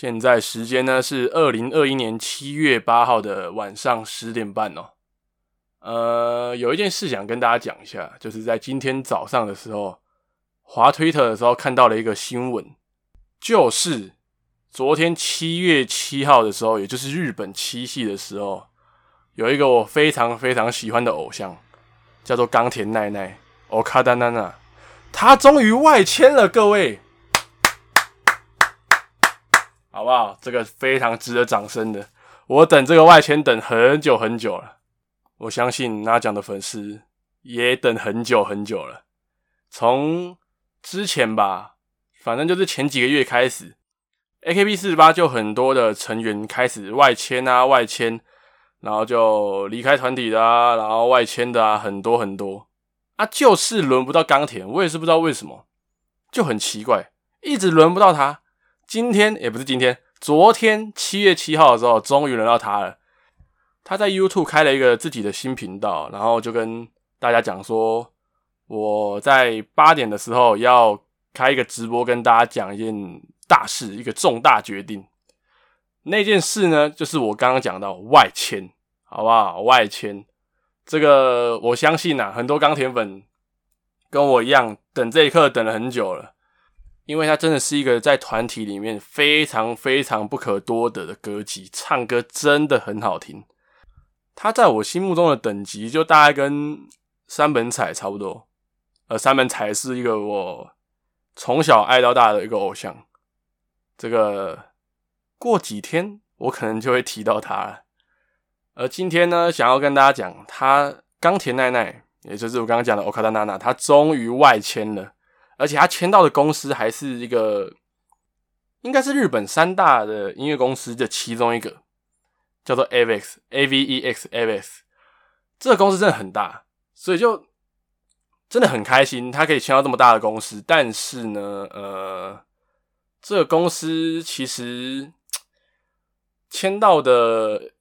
现在时间呢是二零二一年七月八号的晚上十点半哦。呃，有一件事想跟大家讲一下，就是在今天早上的时候，滑推特的时候看到了一个新闻，就是昨天七月七号的时候，也就是日本七夕的时候，有一个我非常非常喜欢的偶像，叫做冈田奈奈 （Okada Nana），他终于外迁了，各位，好不好？这个非常值得掌声的，我等这个外签等很久很久了。我相信拿奖的粉丝也等很久很久了。从之前吧，反正就是前几个月开始，AKB48 就很多的成员开始外签啊，外签，然后就离开团体的啊，然后外签的啊，很多很多啊，就是轮不到冈田，我也是不知道为什么，就很奇怪，一直轮不到他。今天也不是今天，昨天七月七号的时候，终于轮到他了。他在 YouTube 开了一个自己的新频道，然后就跟大家讲说，我在八点的时候要开一个直播，跟大家讲一件大事，一个重大决定。那件事呢，就是我刚刚讲到外迁，好不好？外迁这个，我相信啊，很多钢铁粉跟我一样，等这一刻等了很久了，因为他真的是一个在团体里面非常非常不可多得的歌姬，唱歌真的很好听。他在我心目中的等级就大概跟山本彩差不多，呃，山本彩是一个我从小爱到大的一个偶像。这个过几天我可能就会提到他了。而今天呢，想要跟大家讲，他冈田奈奈，也就是我刚刚讲的 Okada Nana，他终于外签了，而且他签到的公司还是一个，应该是日本三大的音乐公司的其中一个。叫做 Avex，A V E X，Avex，这个公司真的很大，所以就真的很开心，他可以签到这么大的公司。但是呢，呃，这个公司其实 签到的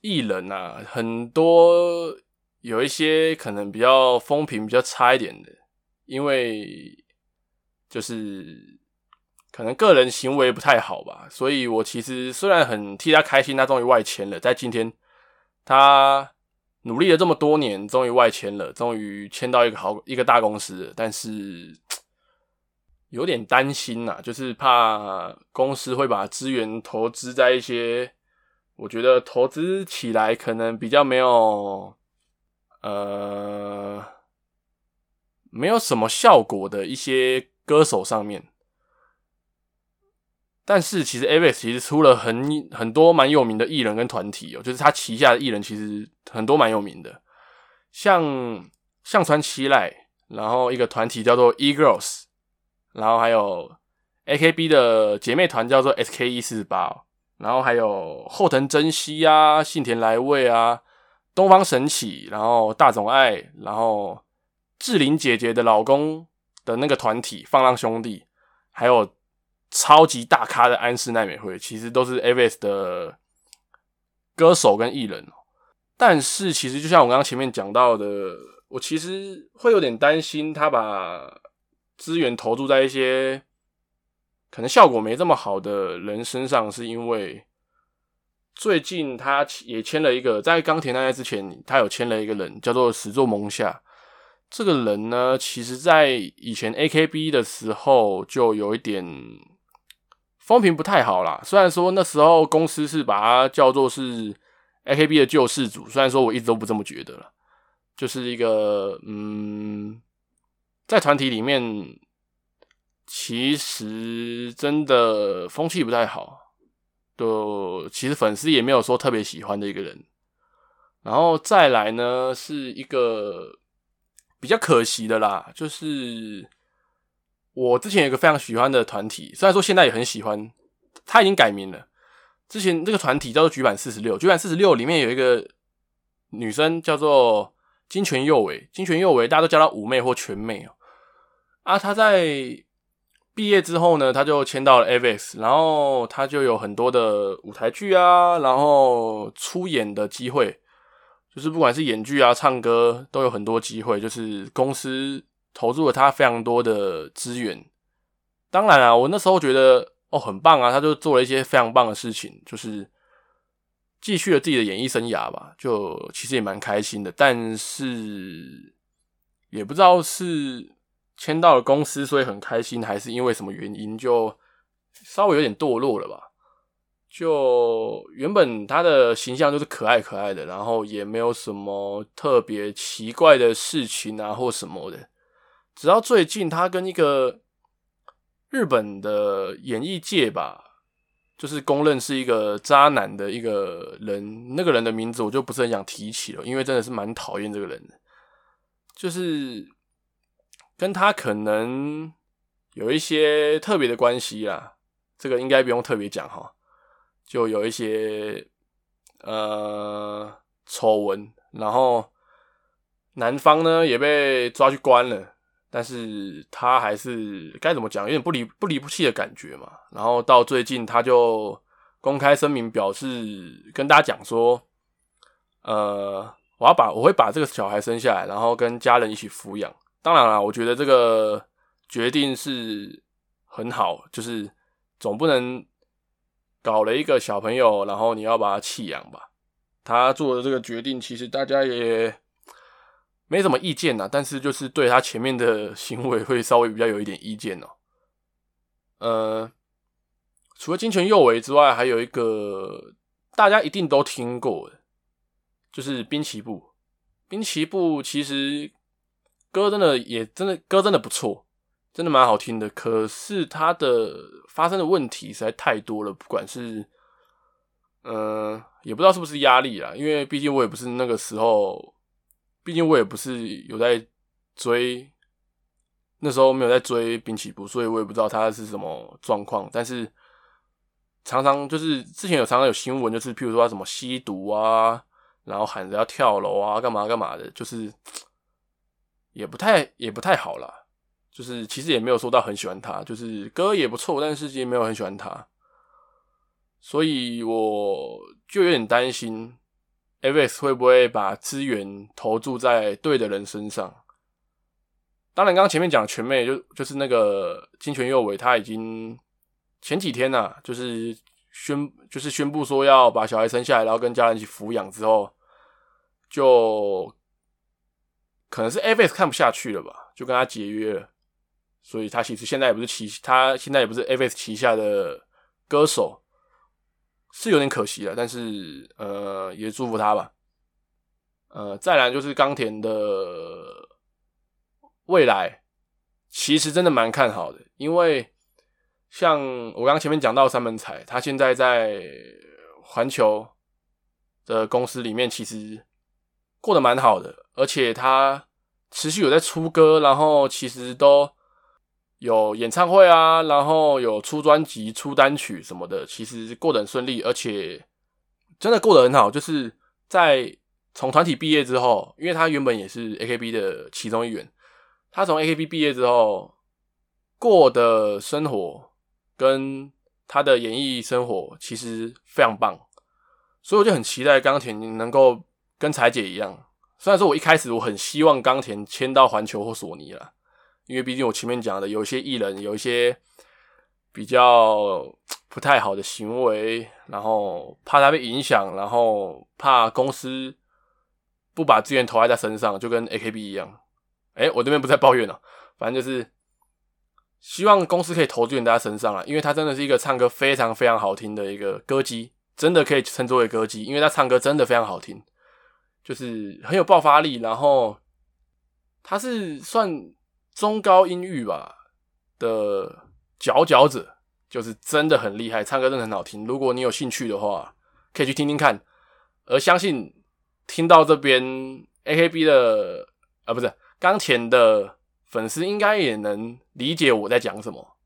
艺人啊，很多有一些可能比较风评比较差一点的，因为就是。可能个人行为不太好吧，所以我其实虽然很替他开心，他终于外签了，在今天他努力了这么多年，终于外签了，终于签到一个好一个大公司，但是有点担心呐，就是怕公司会把资源投资在一些我觉得投资起来可能比较没有呃没有什么效果的一些歌手上面。但是其实 Avex 其实出了很很多蛮有名的艺人跟团体哦，就是他旗下的艺人其实很多蛮有名的，像向川七濑，然后一个团体叫做 E Girls，然后还有 AKB 的姐妹团叫做 SKE 四十八，然后还有后藤真希啊、幸田来未啊、东方神起，然后大冢爱，然后志玲姐姐的老公的那个团体放浪兄弟，还有。超级大咖的安室奈美惠，其实都是 AVS 的歌手跟艺人，但是其实就像我刚刚前面讲到的，我其实会有点担心他把资源投注在一些可能效果没这么好的人身上，是因为最近他也签了一个，在冈田奈奈之前，他有签了一个人叫做始作蒙夏。这个人呢，其实在以前 AKB 的时候就有一点。风评不太好啦，虽然说那时候公司是把它叫做是 AKB 的救世主，虽然说我一直都不这么觉得了，就是一个嗯，在团体里面其实真的风气不太好，就其实粉丝也没有说特别喜欢的一个人。然后再来呢，是一个比较可惜的啦，就是。我之前有一个非常喜欢的团体，虽然说现在也很喜欢，他已经改名了。之前这个团体叫做櫸坂四十六，櫸坂四十六里面有一个女生叫做金泉佑唯，金泉佑唯大家都叫她五妹或全妹哦。啊，她在毕业之后呢，她就签到了 Avex，然后她就有很多的舞台剧啊，然后出演的机会，就是不管是演剧啊、唱歌都有很多机会，就是公司。投入了他非常多的资源，当然啊，我那时候觉得哦，很棒啊，他就做了一些非常棒的事情，就是继续了自己的演艺生涯吧，就其实也蛮开心的。但是也不知道是签到了公司所以很开心，还是因为什么原因，就稍微有点堕落了吧。就原本他的形象就是可爱可爱的，然后也没有什么特别奇怪的事情啊或什么的。直到最近，他跟一个日本的演艺界吧，就是公认是一个渣男的一个人，那个人的名字我就不是很想提起了，因为真的是蛮讨厌这个人的。就是跟他可能有一些特别的关系啦，这个应该不用特别讲哈。就有一些呃丑闻，然后男方呢也被抓去关了，但是他还是该怎么讲，有点不离不离不弃的感觉嘛。然后到最近，他就公开声明表示，跟大家讲说，呃，我要把我会把这个小孩生下来，然后跟家人一起抚养。当然了，我觉得这个决定是很好，就是总不能。搞了一个小朋友，然后你要把他弃养吧？他做的这个决定，其实大家也没什么意见呐。但是就是对他前面的行为会稍微比较有一点意见哦。呃，除了金泉佑维之外，还有一个大家一定都听过的，就是滨崎步。滨崎步其实歌真的也真的歌真的不错。真的蛮好听的，可是他的发生的问题实在太多了，不管是，嗯、呃，也不知道是不是压力啦，因为毕竟我也不是那个时候，毕竟我也不是有在追，那时候没有在追滨崎步，所以我也不知道他是什么状况。但是常常就是之前有常常有新闻，就是譬如说他什么吸毒啊，然后喊着要跳楼啊，干嘛干嘛的，就是也不太也不太好啦。就是其实也没有说到很喜欢他，就是歌也不错，但是其实没有很喜欢他，所以我就有点担心 avex 会不会把资源投注在对的人身上。当然，刚刚前面讲全妹就就是那个金泉佑伟，他已经前几天呐、啊，就是宣就是宣布说要把小孩生下来，然后跟家人一起抚养之后，就可能是 avex 看不下去了吧，就跟他解约了。所以他其实现在也不是旗，他现在也不是 avex 旗下的歌手，是有点可惜了。但是呃，也祝福他吧。呃，再来就是冈田的未来，其实真的蛮看好的，因为像我刚刚前面讲到三门彩，他现在在环球的公司里面，其实过得蛮好的，而且他持续有在出歌，然后其实都。有演唱会啊，然后有出专辑、出单曲什么的，其实过得很顺利，而且真的过得很好。就是在从团体毕业之后，因为他原本也是 AKB 的其中一员，他从 AKB 毕业之后过的生活跟他的演艺生活其实非常棒，所以我就很期待冈田能够跟彩姐一样。虽然说我一开始我很希望冈田签到环球或索尼啦。因为毕竟我前面讲的，有一些艺人有一些比较不太好的行为，然后怕他被影响，然后怕公司不把资源投在他身上，就跟 AKB 一样。诶，我这边不在抱怨了，反正就是希望公司可以投资源在他身上啊，因为他真的是一个唱歌非常非常好听的一个歌姬，真的可以称作为歌姬，因为他唱歌真的非常好听，就是很有爆发力，然后他是算。中高音域吧的佼佼者，就是真的很厉害，唱歌真的很好听。如果你有兴趣的话，可以去听听看。而相信听到这边 AKB 的啊，不是冈田的粉丝，应该也能理解我在讲什么，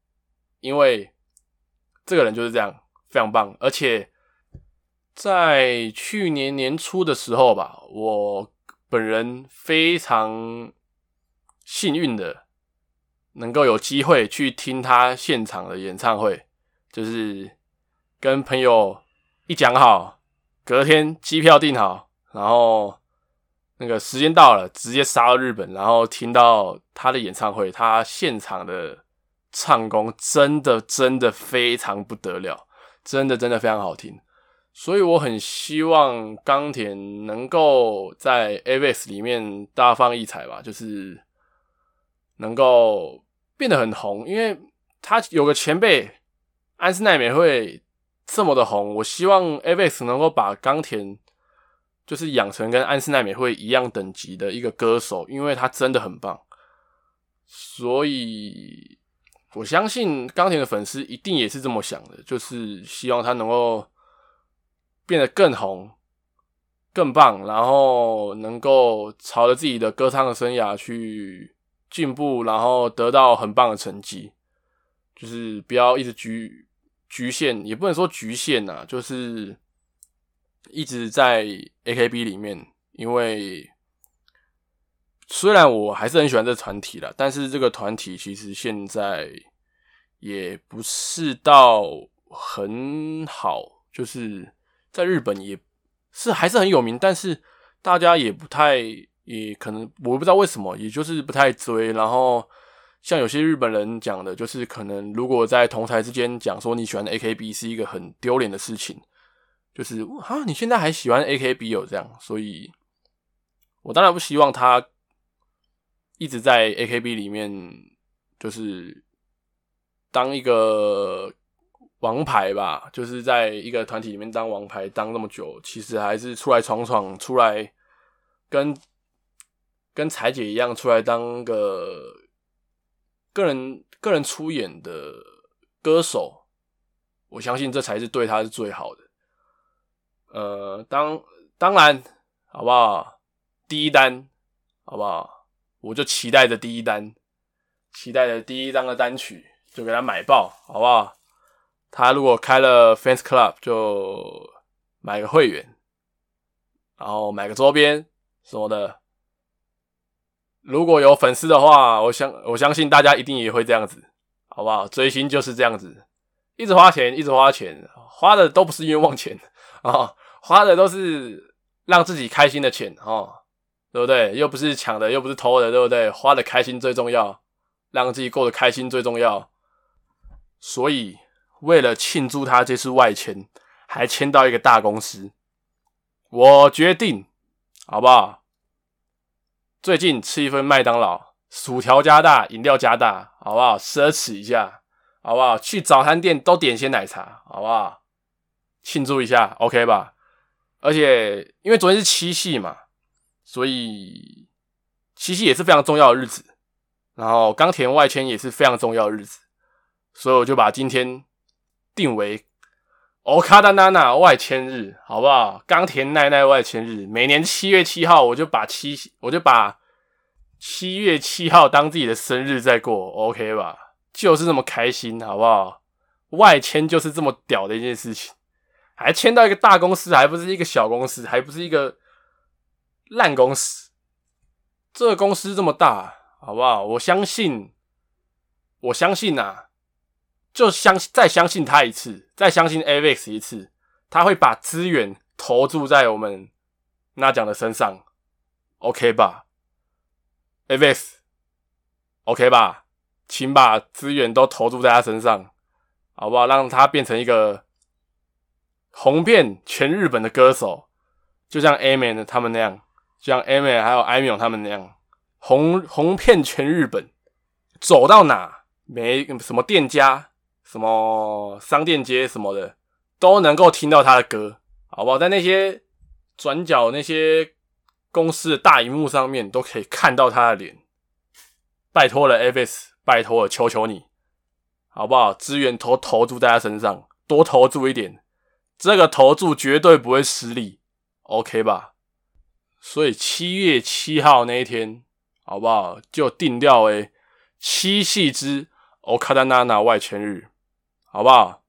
因为这个人就是这样，非常棒。而且在去年年初的时候吧，我本人非常。幸运的能够有机会去听他现场的演唱会，就是跟朋友一讲好，隔天机票订好，然后那个时间到了，直接杀到日本，然后听到他的演唱会，他现场的唱功真的真的非常不得了，真的真的非常好听。所以我很希望冈田能够在 Avex 里面大放异彩吧，就是能够变得很红，因为他有个前辈安室奈美惠这么的红，我希望 Avex 能够把冈田就是养成跟安室奈美惠一样等级的一个歌手，因为他真的很棒。所以我相信冈田的粉丝一定也是这么想的，就是希望他能够。变得更红、更棒，然后能够朝着自己的歌唱的生涯去进步，然后得到很棒的成绩。就是不要一直局局限，也不能说局限呐，就是一直在 AKB 里面。因为虽然我还是很喜欢这个团体啦，但是这个团体其实现在也不是到很好，就是。在日本也是还是很有名，但是大家也不太，也可能我不知道为什么，也就是不太追。然后像有些日本人讲的，就是可能如果在同台之间讲说你喜欢 AKB 是一个很丢脸的事情，就是啊你现在还喜欢 AKB 有这样，所以我当然不希望他一直在 AKB 里面就是当一个。王牌吧，就是在一个团体里面当王牌当那么久，其实还是出来闯闯，出来跟跟彩姐一样，出来当个个人个人出演的歌手，我相信这才是对他是最好的。呃，当当然，好不好？第一单，好不好？我就期待着第一单，期待着第一张的单曲，就给他买爆，好不好？他如果开了 fans club，就买个会员，然后买个周边什么的。如果有粉丝的话，我相我相信大家一定也会这样子，好不好？追星就是这样子，一直花钱，一直花钱，花的都不是冤枉钱啊、花的都是让自己开心的钱哦，对不对？又不是抢的，又不是偷的，对不对？花的开心最重要，让自己过得开心最重要，所以。为了庆祝他这次外签，还签到一个大公司，我决定，好不好？最近吃一份麦当劳，薯条加大，饮料加大，好不好？奢侈一下，好不好？去早餐店都点些奶茶，好不好？庆祝一下，OK 吧？而且因为昨天是七夕嘛，所以七夕也是非常重要的日子，然后冈田外圈也是非常重要的日子，所以我就把今天。定为 Okada Nana 外签日，好不好？冈田奈奈外签日，每年七月七号，我就把七，我就把七月七号当自己的生日在过，OK 吧？就是这么开心，好不好？外签就是这么屌的一件事情，还签到一个大公司，还不是一个小公司，还不是一个烂公司，这个公司这么大，好不好？我相信，我相信呐、就相再相信他一次，再相信 Avex 一次，他会把资源投注在我们那讲的身上，OK 吧？Avex，OK 吧？请把资源都投注在他身上，好不好？让他变成一个红遍全日本的歌手，就像 Amen 他们那样，就像 Amen 还有艾米他们那样，红红遍全日本，走到哪没什么店家。什么商店街什么的都能够听到他的歌，好不好？在那些转角那些公司的大荧幕上面都可以看到他的脸。拜托了，Avex，拜托了，求求你，好不好？资源投投注在他身上，多投注一点，这个投注绝对不会失利，OK 吧？所以七月七号那一天，好不好？就定调为七夕之 Okada Nana 外签日。好不好？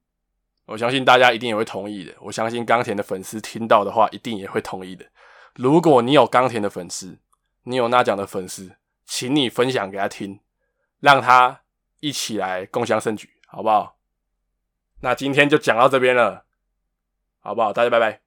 我相信大家一定也会同意的。我相信冈田的粉丝听到的话，一定也会同意的。如果你有冈田的粉丝，你有那奖的粉丝，请你分享给他听，让他一起来共享盛举，好不好？那今天就讲到这边了，好不好？大家拜拜。